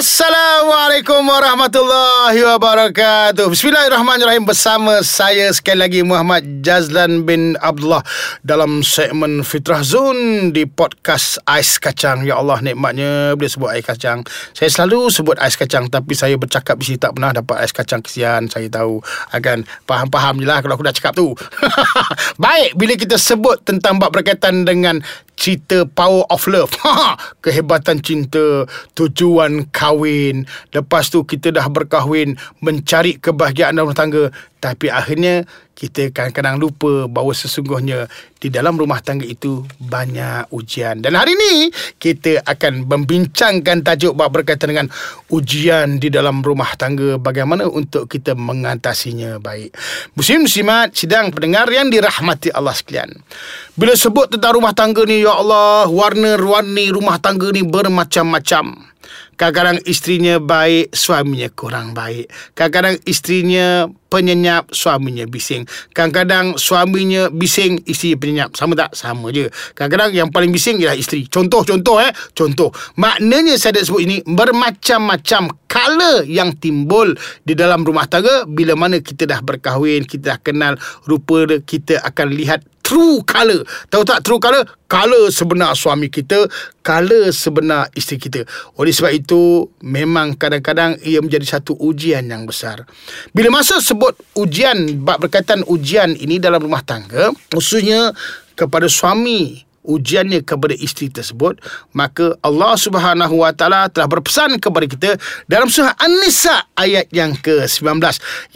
Assalamualaikum warahmatullahi wabarakatuh. Bismillahirrahmanirrahim. Bersama saya sekali lagi Muhammad Jazlan bin Abdullah Dalam segmen Fitrah Zone Di podcast Ais Kacang. Ya Allah nikmatnya Bila sebut Ais Kacang. Saya selalu sebut Ais Kacang Tapi saya bercakap di sini Tak pernah dapat Ais Kacang. Kesian Saya tahu. Akan faham-faham je lah Kalau aku dah cakap tu. Baik Bila kita sebut Tentang bab berkaitan dengan cerita power of love. Kehebatan cinta, tujuan kahwin. Lepas tu kita dah berkahwin, mencari kebahagiaan dalam rumah tangga. Tapi akhirnya kita kadang-kadang lupa bahawa sesungguhnya di dalam rumah tangga itu banyak ujian. Dan hari ini kita akan membincangkan tajuk berkaitan dengan ujian di dalam rumah tangga. Bagaimana untuk kita mengatasinya baik. Muslim muslimat sidang pendengar yang dirahmati Allah sekalian. Bila sebut tentang rumah tangga ni ya Allah, warna-warni rumah tangga ni bermacam-macam. Kadang-kadang isterinya baik, suaminya kurang baik. Kadang-kadang isterinya penyenyap, suaminya bising. Kadang-kadang suaminya bising, isteri penyenyap. Sama tak? Sama je. Kadang-kadang yang paling bising ialah isteri. Contoh-contoh eh. Contoh. Maknanya saya dah sebut ini, bermacam-macam color yang timbul di dalam rumah tangga bila mana kita dah berkahwin, kita dah kenal rupa kita akan lihat true color. Tahu tak true color? Color sebenar suami kita, color sebenar isteri kita. Oleh sebab itu, memang kadang-kadang ia menjadi satu ujian yang besar. Bila masa sebut ujian, berkaitan ujian ini dalam rumah tangga, khususnya kepada suami ujiannya kepada isteri tersebut maka Allah Subhanahu wa taala telah berpesan kepada kita dalam surah An-Nisa ayat yang ke-19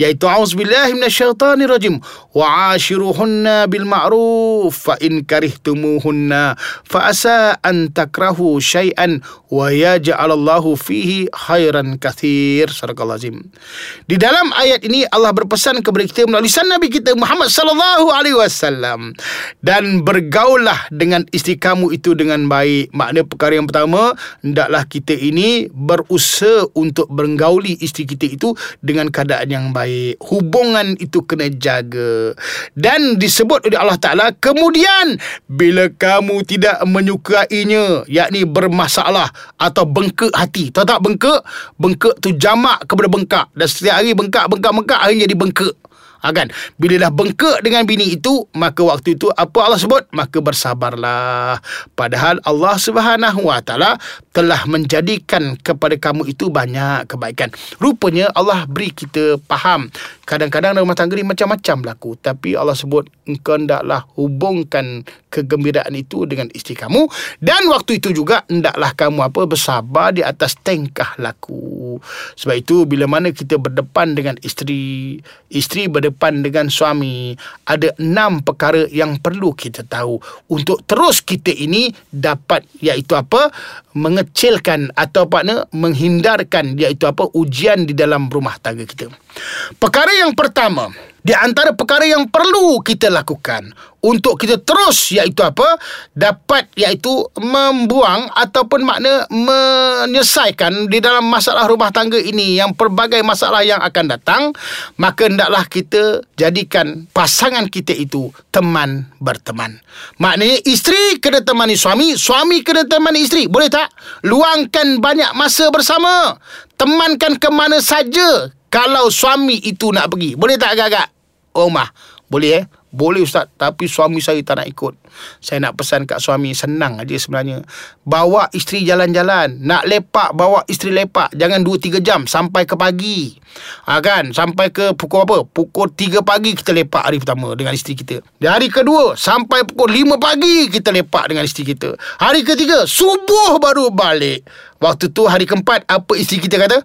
iaitu auzubillahi minasyaitonir rajim wa ashiruhunna bil ma'ruf fa in karihtumuhunna fa asa an takrahu syai'an wa yaj'alallahu fihi khairan katsir sadaqallahu azim di dalam ayat ini Allah berpesan kepada kita melalui lisan Nabi kita Muhammad sallallahu alaihi wasallam. Dan bergaullah dengan dengan isteri kamu itu dengan baik. Makna perkara yang pertama, hendaklah kita ini berusaha untuk bergauli isteri kita itu dengan keadaan yang baik. Hubungan itu kena jaga. Dan disebut oleh Allah Ta'ala, kemudian bila kamu tidak menyukainya, yakni bermasalah atau bengkak hati. Tahu tak bengkak? Bengkak tu jamak kepada bengkak. Dan setiap hari bengkak, bengkak, bengkak, akhirnya jadi bengkak ha, kan? Bila dah bengkak dengan bini itu maka waktu itu apa Allah sebut? Maka bersabarlah. Padahal Allah Subhanahu wa taala telah menjadikan kepada kamu itu banyak kebaikan. Rupanya Allah beri kita faham kadang-kadang rumah tangga ni macam-macam berlaku. Tapi Allah sebut engkau hendaklah hubungkan kegembiraan itu dengan isteri kamu. Dan waktu itu juga hendaklah kamu apa bersabar di atas tingkah laku. Sebab itu bila mana kita berdepan dengan isteri isteri berdepan dengan suami ada enam perkara yang perlu kita tahu. Untuk terus kita ini dapat iaitu apa? Mengecilkan atau apa menghindarkan iaitu apa? Ujian di dalam rumah tangga kita. Perkara yang pertama di antara perkara yang perlu kita lakukan untuk kita terus iaitu apa? Dapat iaitu membuang ataupun makna menyelesaikan di dalam masalah rumah tangga ini yang pelbagai masalah yang akan datang maka hendaklah kita jadikan pasangan kita itu teman berteman. Maknanya isteri kena temani suami suami kena temani isteri. Boleh tak? Luangkan banyak masa bersama. Temankan ke mana saja kalau suami itu nak pergi boleh tak agak-agak rumah. Boleh eh? Boleh Ustaz. Tapi suami saya tak nak ikut. Saya nak pesan kat suami. Senang aja sebenarnya. Bawa isteri jalan-jalan. Nak lepak, bawa isteri lepak. Jangan 2-3 jam. Sampai ke pagi. Ha, kan? Sampai ke pukul apa? Pukul 3 pagi kita lepak hari pertama dengan isteri kita. Di hari kedua, sampai pukul 5 pagi kita lepak dengan isteri kita. Hari ketiga, subuh baru balik. Waktu tu hari keempat, apa isteri kita kata?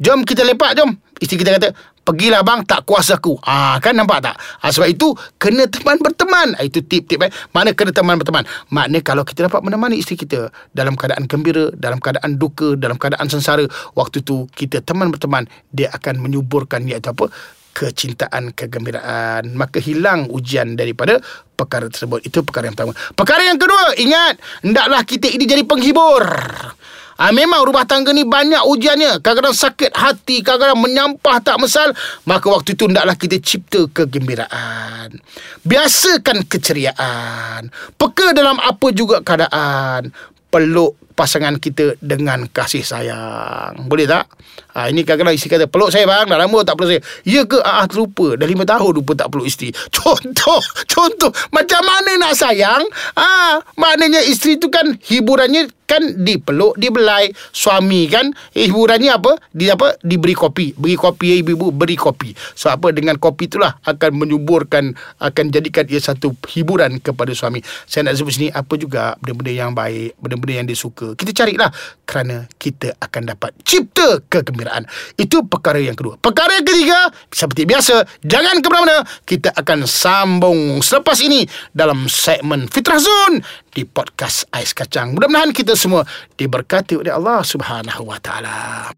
Jom kita lepak, jom. Isteri kita kata, Pergilah bang tak kuasa aku. Ah kan nampak tak? Ha, sebab itu kena teman berteman. Ha, itu tip-tip eh. Mana kena teman berteman? Makna kalau kita dapat menemani isteri kita dalam keadaan gembira, dalam keadaan duka, dalam keadaan sengsara, waktu tu kita teman berteman, dia akan menyuburkan iaitu apa? kecintaan, kegembiraan. Maka hilang ujian daripada perkara tersebut. Itu perkara yang pertama. Perkara yang kedua, ingat, hendaklah kita ini jadi penghibur. Ha, Memang rumah tangga ni banyak ujiannya. Kadang-kadang sakit hati Kadang-kadang menyampah tak mesal. Maka waktu itu Hendaklah kita cipta kegembiraan. Biasakan keceriaan. Peka dalam apa juga keadaan. Peluk pasangan kita dengan kasih sayang. Boleh tak? Ha, ini kadang-kadang isteri kata, peluk saya bang, dah lama tak peluk saya. Ya ke? Ah, terlupa. Dah lima tahun lupa tak peluk isteri. Contoh, contoh. Macam mana nak sayang? Ah, ha, maknanya isteri tu kan hiburannya kan dipeluk, dibelai. Suami kan hiburannya apa? Di apa? Diberi kopi. Beri kopi ya ibu-ibu, beri kopi. So apa dengan kopi itulah akan menyuburkan akan jadikan ia satu hiburan kepada suami. Saya nak sebut sini apa juga benda-benda yang baik, benda-benda yang dia suka. Kita carilah kerana kita akan dapat cipta kegembiraan. Itu perkara yang kedua. Perkara yang ketiga, seperti biasa, jangan ke mana-mana. Kita akan sambung selepas ini dalam segmen Fitrah Zone di podcast Ais Kacang. Mudah-mudahan kita semua diberkati oleh Allah Subhanahu Wa Taala.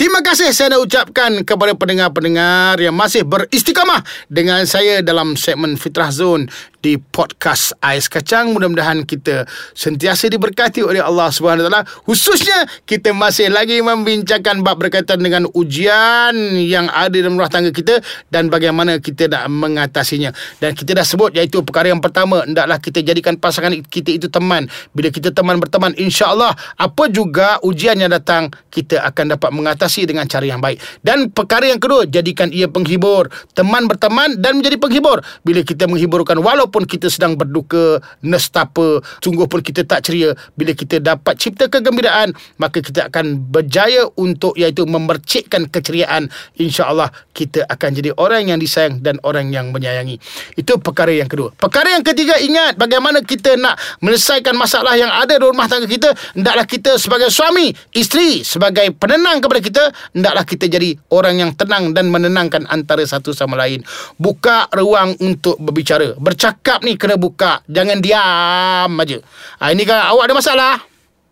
Terima kasih saya nak ucapkan kepada pendengar-pendengar yang masih beristiqamah dengan saya dalam segmen Fitrah Zone di podcast Ais Kacang. Mudah-mudahan kita sentiasa diberkati oleh Allah Taala. Khususnya kita masih lagi membincangkan bab berkaitan dengan ujian yang ada dalam rumah tangga kita dan bagaimana kita nak mengatasinya. Dan kita dah sebut iaitu perkara yang pertama, hendaklah kita jadikan pasangan kita itu teman. Bila kita teman berteman, insya-Allah apa juga ujian yang datang, kita akan dapat mengatasi dengan cara yang baik. Dan perkara yang kedua, jadikan ia penghibur. Teman berteman dan menjadi penghibur. Bila kita menghiburkan walaupun walaupun kita sedang berduka, nestapa, sungguh pun kita tak ceria, bila kita dapat cipta kegembiraan, maka kita akan berjaya untuk iaitu memercikkan keceriaan. InsyaAllah kita akan jadi orang yang disayang dan orang yang menyayangi. Itu perkara yang kedua. Perkara yang ketiga, ingat bagaimana kita nak menyelesaikan masalah yang ada di rumah tangga kita. Hendaklah kita sebagai suami, isteri, sebagai penenang kepada kita, hendaklah kita jadi orang yang tenang dan menenangkan antara satu sama lain. Buka ruang untuk berbicara. Bercakap cakap ni kena buka. Jangan diam aja. Ha, ini kan awak ada masalah?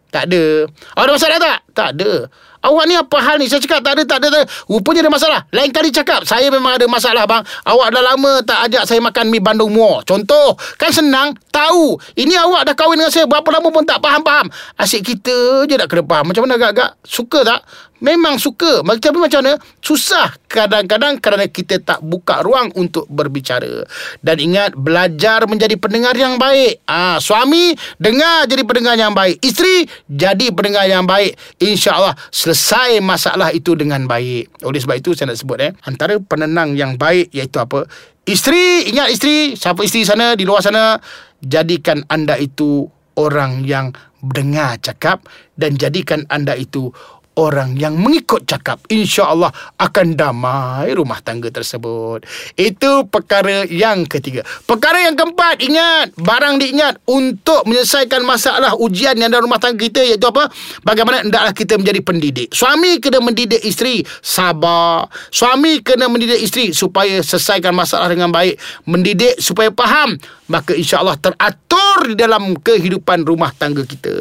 Tak ada. Awak ada masalah tak? Tak ada. Awak ni apa hal ni? Saya cakap tak ada, tak ada, tak ada. Rupanya ada masalah. Lain kali cakap, saya memang ada masalah bang. Awak dah lama tak ajak saya makan mi Bandung Muar. Contoh, kan senang. Tahu. Ini awak dah kahwin dengan saya berapa lama pun tak faham-faham. Asyik kita je nak kena faham. Macam mana agak-agak? Suka tak? Memang suka Tapi macam mana Susah Kadang-kadang Kerana kita tak buka ruang Untuk berbicara Dan ingat Belajar menjadi pendengar yang baik Ah, Suami Dengar jadi pendengar yang baik Isteri Jadi pendengar yang baik InsyaAllah Selesai masalah itu dengan baik. Oleh sebab itu Saya nak sebut eh Antara penenang yang baik Iaitu apa? Isteri Ingat isteri Siapa isteri sana Di luar sana Jadikan anda itu Orang yang Dengar cakap Dan jadikan anda itu orang yang mengikut cakap insya-Allah akan damai rumah tangga tersebut. Itu perkara yang ketiga. Perkara yang keempat, ingat, barang diingat untuk menyelesaikan masalah ujian yang dalam rumah tangga kita iaitu apa? Bagaimana hendaklah kita menjadi pendidik. Suami kena mendidik isteri sabar. Suami kena mendidik isteri supaya selesaikan masalah dengan baik. Mendidik supaya faham. Maka insya-Allah teratur di dalam kehidupan rumah tangga kita.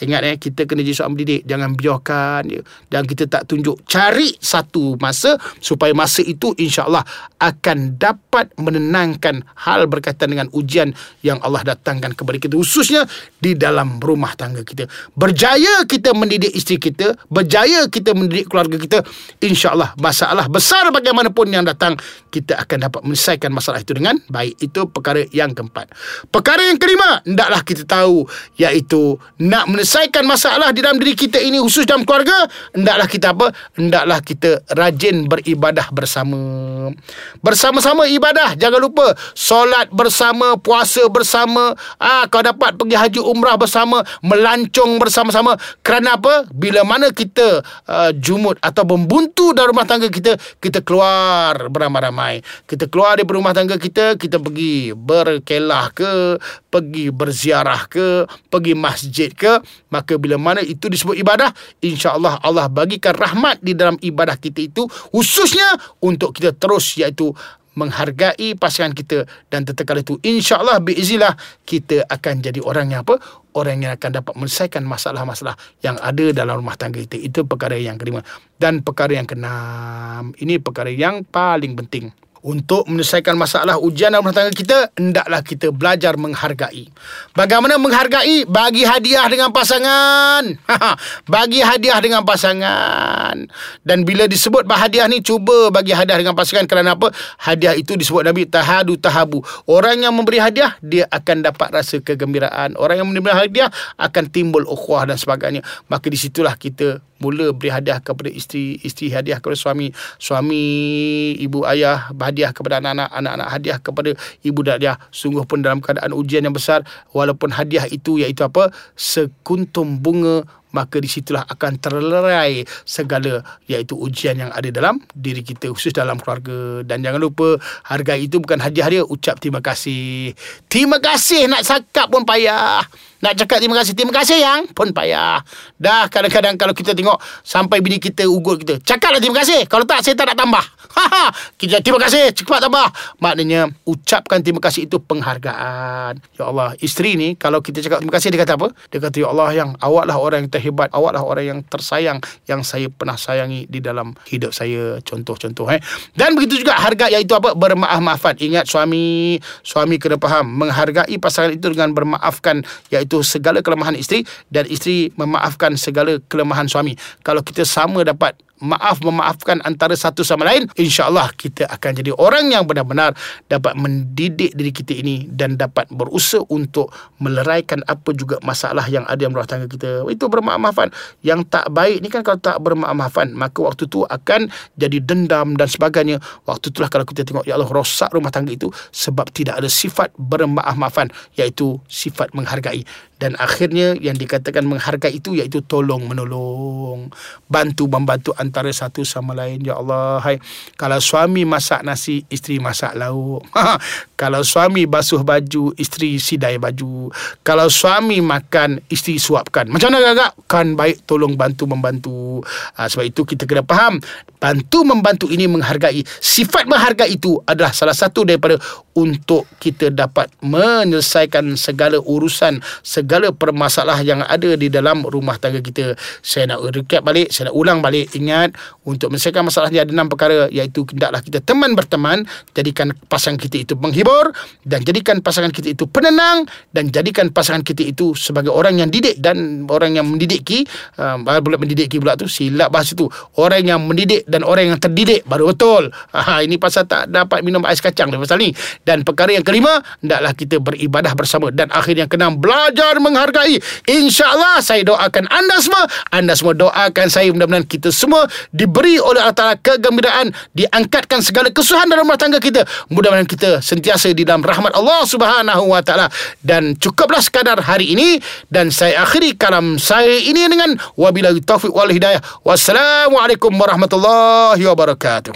Ingat eh, kita kena jadi seorang mendidik. Jangan biarkan dia dan kita tak tunjuk cari satu masa supaya masa itu insya-Allah akan dapat menenangkan hal berkaitan dengan ujian yang Allah datangkan kepada kita khususnya di dalam rumah tangga kita berjaya kita mendidik isteri kita berjaya kita mendidik keluarga kita insya-Allah masalah besar bagaimanapun yang datang kita akan dapat menyelesaikan masalah itu dengan baik itu perkara yang keempat. Perkara yang kelima hendaklah kita tahu iaitu nak menyelesaikan masalah di dalam diri kita ini khusus dalam keluarga hendaklah kita apa? Hendaklah kita rajin beribadah bersama. Bersama-sama ibadah. Jangan lupa solat bersama puasa bersama. Ah kau dapat pergi haji umrah bersama melancong bersama-sama. Kerana apa? Bila mana kita uh, jumut atau membuntu dalam rumah tangga kita kita keluar beramai-ramai. Kita keluar dari rumah tangga kita kita pergi berkelah ke pergi berziarah ke pergi masjid ke maka bila mana itu disebut ibadah insya-Allah Allah bagikan rahmat di dalam ibadah kita itu khususnya untuk kita terus iaitu menghargai pasangan kita dan tetekala itu. insya-Allah biiznillah kita akan jadi orang yang apa? Orang yang akan dapat menyelesaikan masalah-masalah yang ada dalam rumah tangga kita. Itu perkara yang kelima. Dan perkara yang keenam ini perkara yang paling penting untuk menyelesaikan masalah ujian dalam rumah tangga kita, hendaklah kita belajar menghargai. Bagaimana menghargai? Bagi hadiah dengan pasangan. bagi hadiah dengan pasangan. Dan bila disebut hadiah ni, cuba bagi hadiah dengan pasangan. Kerana apa? Hadiah itu disebut Nabi tahadu tahabu. Orang yang memberi hadiah, dia akan dapat rasa kegembiraan. Orang yang memberi hadiah akan timbul ukhuwah dan sebagainya. Maka disitulah kita mula beri hadiah kepada isteri, isteri hadiah kepada suami, suami ibu ayah hadiah kepada anak-anak, anak-anak hadiah kepada ibu dan ayah. Sungguh pun dalam keadaan ujian yang besar, walaupun hadiah itu iaitu apa? Sekuntum bunga maka disitulah akan terlerai segala iaitu ujian yang ada dalam diri kita khusus dalam keluarga. Dan jangan lupa harga itu bukan hadiah dia ucap terima kasih. Terima kasih nak cakap pun payah. Nak cakap terima kasih Terima kasih yang pun payah. Dah kadang-kadang kalau kita tengok Sampai bini kita ugut kita Cakaplah terima kasih. Kalau tak saya tak nak tambah kita terima kasih. Cepat tambah. Maknanya ucapkan terima kasih itu penghargaan. Ya Allah isteri ni kalau kita cakap terima kasih dia kata apa? Dia kata ya Allah yang awaklah orang yang terhebat awaklah orang yang tersayang yang saya pernah sayangi di dalam hidup saya. Contoh-contoh eh. Dan begitu juga harga iaitu apa? Bermaaf-maafan. Ingat suami suami kena faham. Menghargai pasangan itu dengan bermaafkan iaitu segala kelemahan isteri dan isteri memaafkan segala kelemahan suami. Kalau kita sama dapat maaf memaafkan antara satu sama lain insyaallah kita akan jadi orang yang benar-benar dapat mendidik diri kita ini dan dapat berusaha untuk meleraikan apa juga masalah yang ada dalam rumah tangga kita. Itu bermaaf-maafan. Yang tak baik ni kan kalau tak bermaaf-maafan maka waktu tu akan jadi dendam dan sebagainya. Waktu itulah kalau kita tengok ya Allah rosak rumah tangga itu sebab tidak ada sifat bermaaf-maafan iaitu sifat menghargai dan akhirnya yang dikatakan menghargai itu iaitu tolong menolong bantu membantu antara satu sama lain. Ya Allah hai. Kalau suami masak nasi isteri masak lauk kalau suami basuh baju isteri sidai baju. Kalau suami makan isteri suapkan. Macam mana agak kan baik tolong bantu membantu. Ha, sebab itu kita kena faham bantu membantu ini menghargai. Sifat menghargai itu adalah salah satu daripada untuk kita dapat menyelesaikan segala urusan segala permasalahan yang ada di dalam rumah tangga kita. Saya nak recap balik saya nak ulang balik. Ingat untuk menyelesaikan masalah ada enam perkara iaitu hendaklah kita teman berteman jadikan pasangan kita itu menghibur dan jadikan pasangan kita itu penenang dan jadikan pasangan kita itu sebagai orang yang didik dan orang yang mendidiki uh, pula mendidiki pula tu silap bahasa tu orang yang mendidik dan orang yang terdidik baru betul ha, ini pasal tak dapat minum ais kacang dia pasal ni dan perkara yang kelima, hendaklah kita beribadah bersama. Dan akhir yang keenam, belajar menghargai. InsyaAllah, saya doakan anda semua. Anda semua doakan saya mudah-mudahan kita semua diberi oleh Allah Ta'ala kegembiraan. Diangkatkan segala kesusahan dalam rumah tangga kita. Mudah-mudahan kita sentiasa di dalam rahmat Allah Subhanahu Wa Ta'ala. Dan cukuplah sekadar hari ini. Dan saya akhiri kalam saya ini dengan wabillahi taufiq wal hidayah. Wassalamualaikum warahmatullahi wabarakatuh.